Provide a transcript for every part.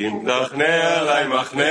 אם תכנה עלי מחנה,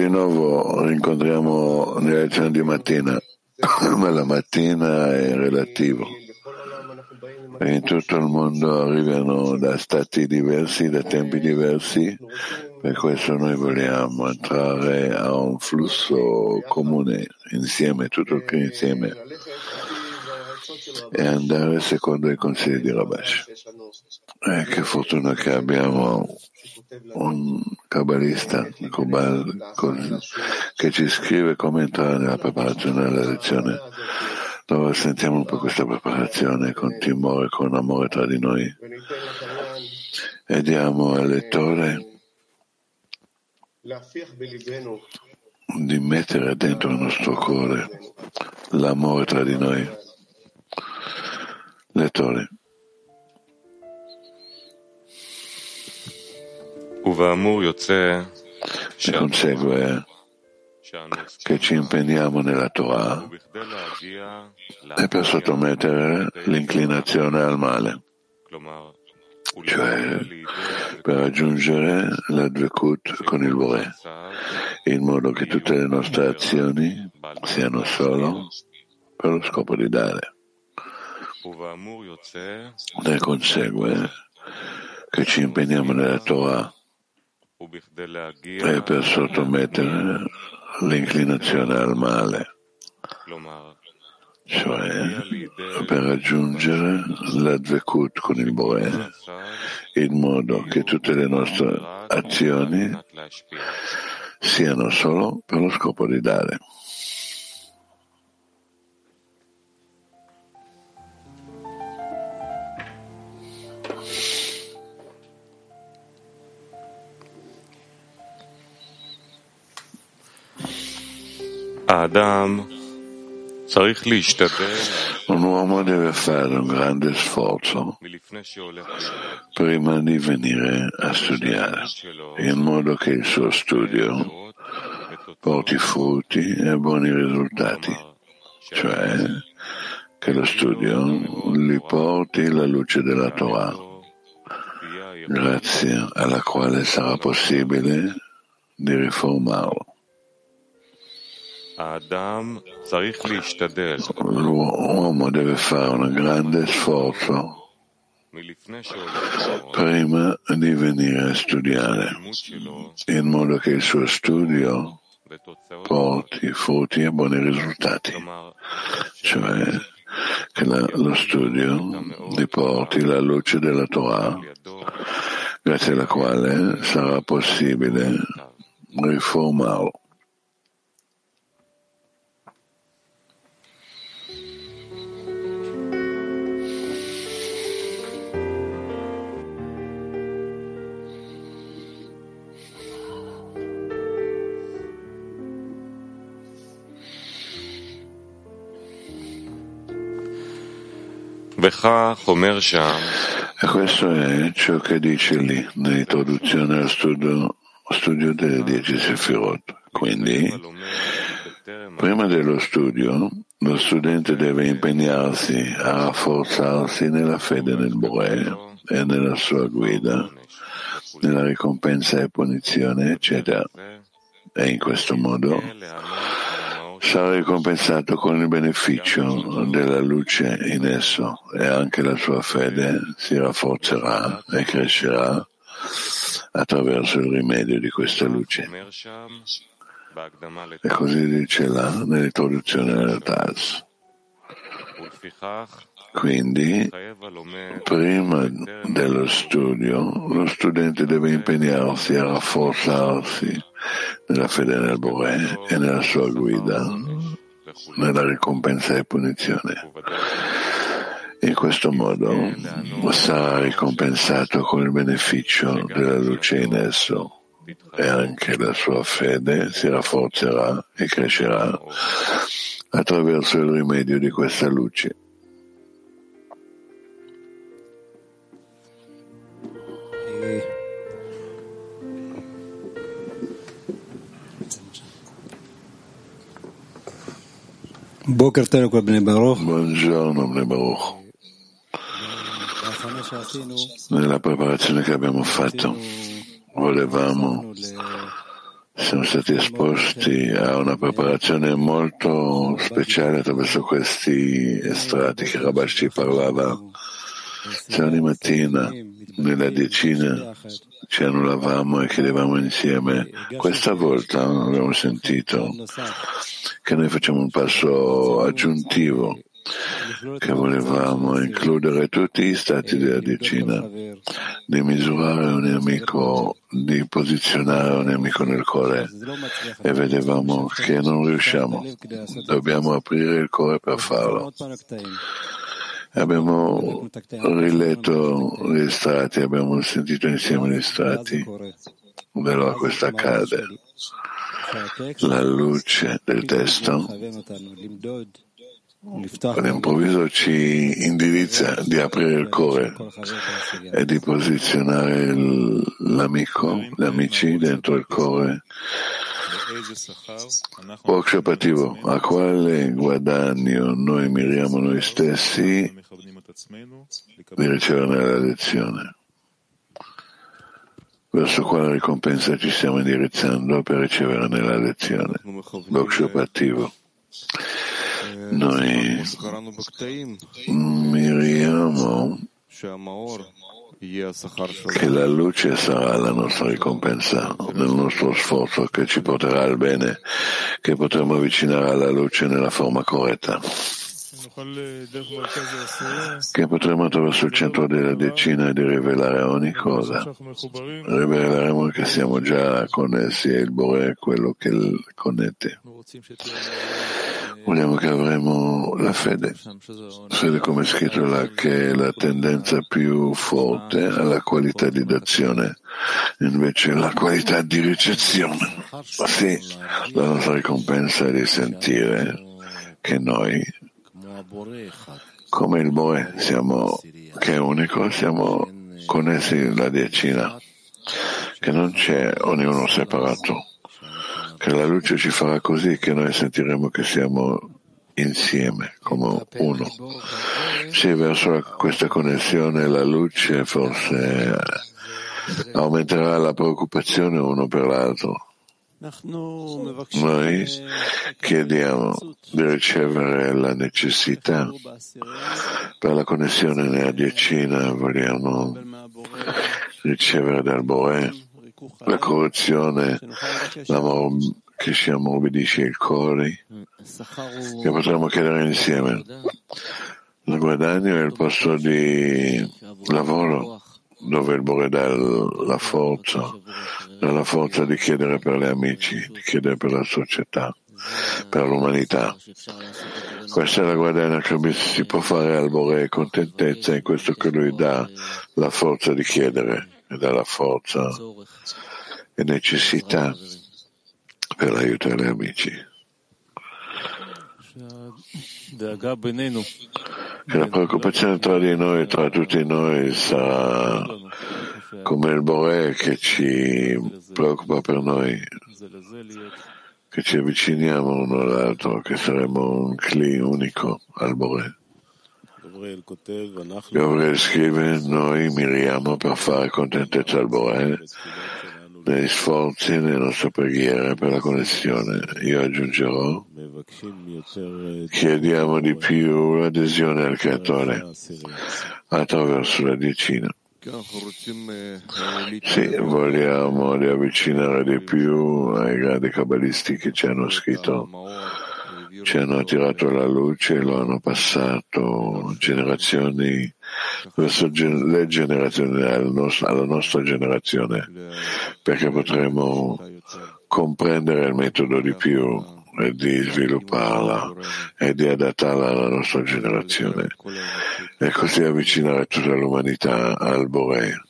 di nuovo rincontriamo nella lezione di mattina, ma la mattina è relativo. In tutto il mondo arrivano da stati diversi, da tempi diversi, per questo noi vogliamo entrare a un flusso comune, insieme, tutto il più insieme, e andare secondo i consigli di Rabash. E che fortuna che abbiamo un kabbalista Kubal, che ci scrive come entrare nella preparazione della lezione. Allora sentiamo un po' questa preparazione con timore, con amore tra di noi. E diamo al lettore di mettere dentro il nostro cuore l'amore tra di noi. Lettore. Ne consegue che ci impegniamo nella Torah e per sottomettere l'inclinazione al male, cioè per raggiungere l'advekut con il Bore, in modo che tutte le nostre azioni siano solo per lo scopo di dare. Ne consegue che ci impegniamo nella Torah e per sottomettere l'inclinazione al male, cioè per raggiungere l'advekut con il Boe, in modo che tutte le nostre azioni siano solo per lo scopo di dare. Adam Un uomo deve fare un grande sforzo prima di venire a studiare, in modo che il suo studio porti frutti e buoni risultati, cioè che lo studio gli porti la luce della Torah, grazie alla quale sarà possibile di riformarlo. L'uomo deve fare un grande sforzo prima di venire a studiare, in modo che il suo studio porti frutti e buoni risultati, cioè che la, lo studio ti porti la luce della Torah, grazie alla quale sarà possibile riformarlo. E questo è ciò che dice lì, nell'introduzione allo studio, studio delle dieci Sefirot. Quindi, prima dello studio, lo studente deve impegnarsi a rafforzarsi nella fede nel Bore e nella sua guida, nella ricompensa e punizione, eccetera. E in questo modo sarà ricompensato con il beneficio della luce in esso e anche la sua fede si rafforzerà e crescerà attraverso il rimedio di questa luce. E così dice là nell'introduzione della Taz. Quindi, prima dello studio, lo studente deve impegnarsi a rafforzarsi nella fede nel Boré e nella sua guida, nella ricompensa e punizione. In questo modo sarà ricompensato con il beneficio della luce in esso e anche la sua fede si rafforzerà e crescerà attraverso il rimedio di questa luce. Buongiorno, Bne Baruch. Nella preparazione che abbiamo fatto, volevamo, siamo stati esposti a una preparazione molto speciale attraverso questi estratti che Rabash ci parlava se ogni mattina nella decina ci annullavamo e chiedevamo insieme, questa volta abbiamo sentito che noi facciamo un passo aggiuntivo che volevamo includere tutti gli stati della decina, di misurare ogni amico, di posizionare ogni amico nel cuore. E vedevamo che non riusciamo. Dobbiamo aprire il cuore per farlo. Abbiamo riletto gli estratti, abbiamo sentito insieme gli estratti. Allora questo accade. La luce del testo all'improvviso ci indirizza di aprire il cuore e di posizionare l'amico, gli amici dentro il cuore. Workshop attivo. A quale guadagno noi miriamo noi stessi di ricevere la lezione? verso quale ricompensa ci stiamo indirizzando per ricevere nella lezione. Workshop attivo. Noi miriamo che la luce sarà la nostra ricompensa nel nostro sforzo che ci porterà al bene, che potremo avvicinare alla luce nella forma corretta che potremo attraverso il centro della decina di rivelare ogni cosa. Riveleremo che siamo già connessi e il Bore è quello che connette. Vogliamo che avremo la fede. Fede come scritto là che è la tendenza più forte alla qualità di d'azione, invece la qualità di ricezione. Sì, la nostra ricompensa è di sentire che noi, come il Bore, siamo, che è unico, siamo connessi alla decina, che non c'è ognuno separato che la luce ci farà così che noi sentiremo che siamo insieme, come uno. Sì, verso questa connessione la luce forse aumenterà la preoccupazione uno per l'altro. Noi chiediamo di ricevere la necessità per la connessione nella decina, vogliamo ricevere dal Boe la corruzione l'amor- che ci ammorbidisce il cuore, che potremmo chiedere insieme. Il guadagno è il posto di lavoro dove il Bore dà la forza, dà la forza di chiedere per gli amici, di chiedere per la società, per l'umanità. Questa è la guadagna che si può fare al Bore contentezza in questo che lui dà la forza di chiedere e dà la forza e necessità per l'aiuto agli amici. Che la preoccupazione tra di noi, tra tutti noi, sarà come il Bore che ci preoccupa per noi, che ci avviciniamo uno all'altro, che saremo un cli unico al Bore. Gabriele scrive, noi miriamo per fare contentezza al Bore negli sforzi nelle nostre preghiere per la connessione. Io aggiungerò, chiediamo di più l'adesione al Creatore attraverso la decina. Sì, vogliamo riavvicinare di più ai grandi cabalisti che ci hanno scritto, ci hanno attirato alla luce e lo hanno passato generazioni le generazioni alla nostra, generazione, perché potremo comprendere il metodo di più e di svilupparla e di adattarla alla nostra generazione. E così avvicinare tutta l'umanità al Bore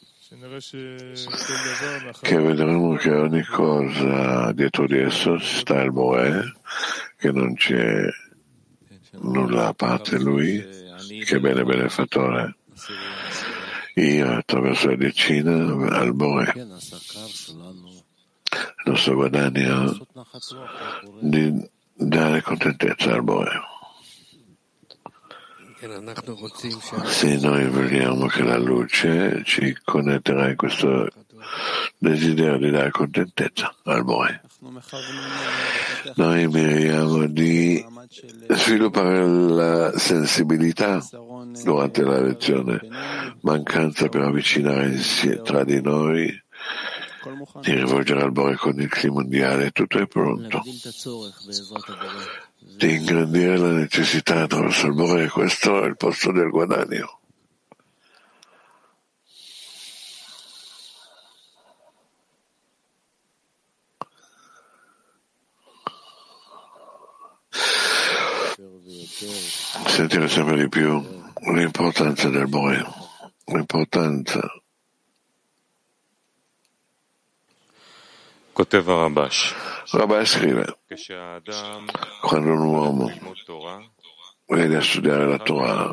che vedremo che ogni cosa dietro di esso sta il Bore che non c'è nulla a parte lui. Che bene benefattore io attraverso la decina al Bore il nostro guadagno di dare contentezza al Bore. Se noi vogliamo che la luce ci connetterà in questo desiderio di dare contentezza al Bore. Noi miriamo di sviluppare la sensibilità durante la lezione, mancanza per avvicinare tra di noi di rivolgere al Bore con il clima mondiale, tutto è pronto. Di ingrandire la necessità attraverso il Bore, questo è il posto del guadagno. Sentire sempre di più l'importanza del Bore, l'importanza Rabbah scrive, quando un uomo vede a studiare la Torah,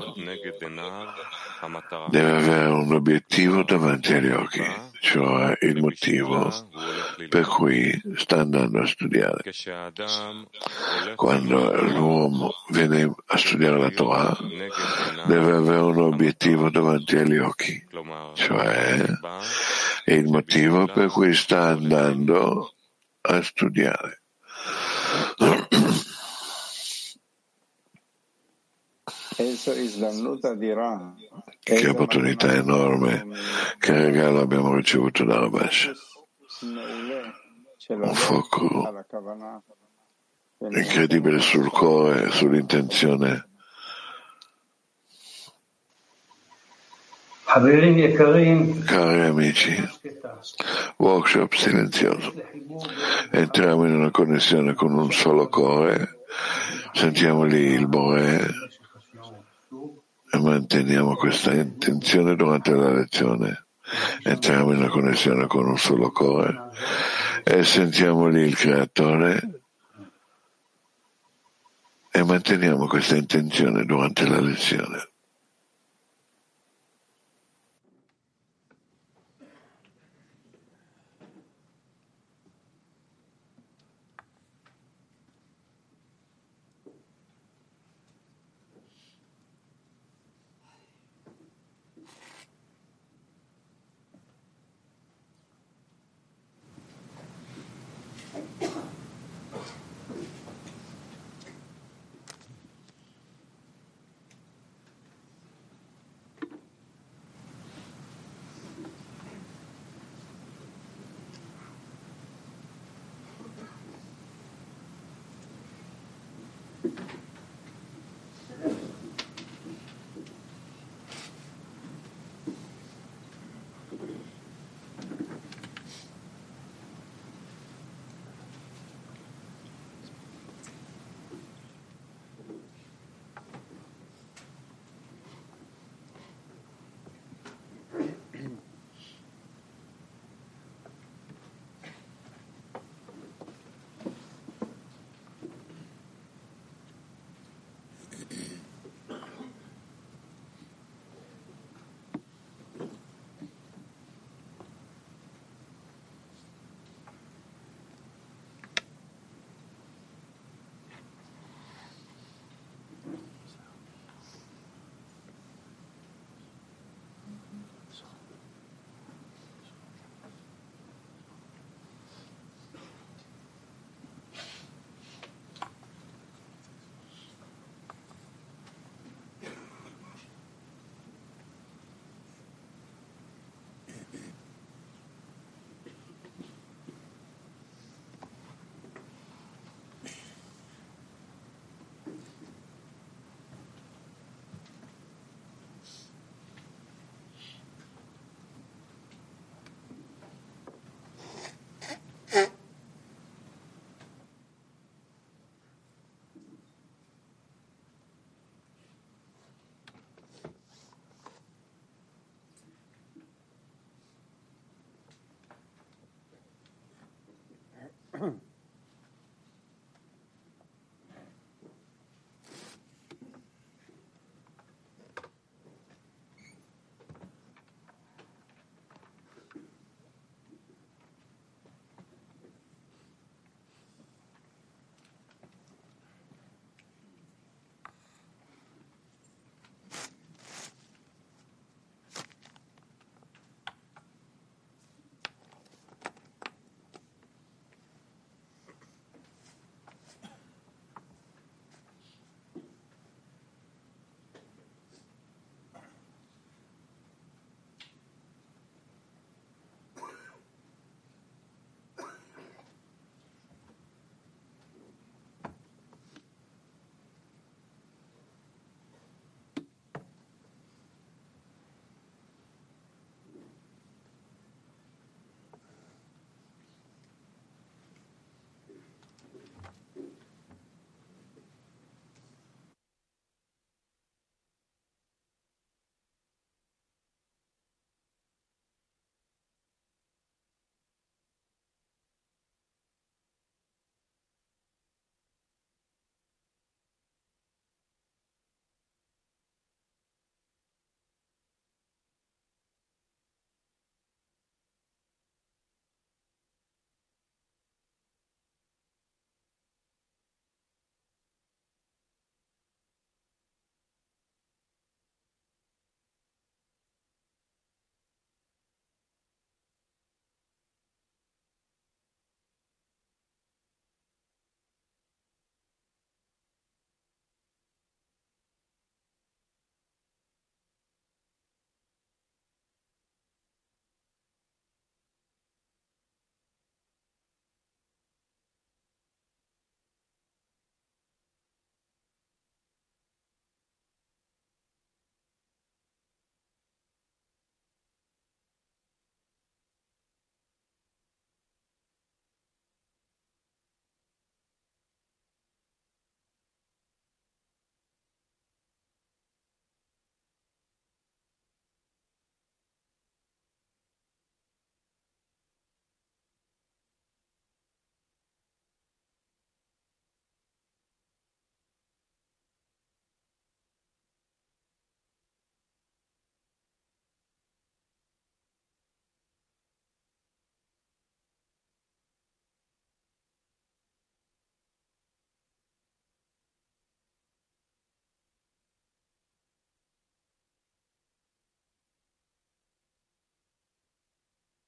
deve avere un obiettivo davanti agli occhi. Ciò è il motivo per cui sta andando a studiare. Quando l'uomo viene a studiare la Torah, deve avere un obiettivo davanti agli occhi, cioè è il motivo per cui sta andando a studiare. Eso è la nota di Ra. Che opportunità enorme, che regalo abbiamo ricevuto da Rabash. Un fuoco incredibile sul cuore, sull'intenzione. Cari amici, workshop silenzioso. Entriamo in una connessione con un solo cuore, sentiamo lì il Bore manteniamo questa intenzione durante la lezione. Entriamo in una connessione con un solo cuore e sentiamo lì il Creatore e manteniamo questa intenzione durante la lezione.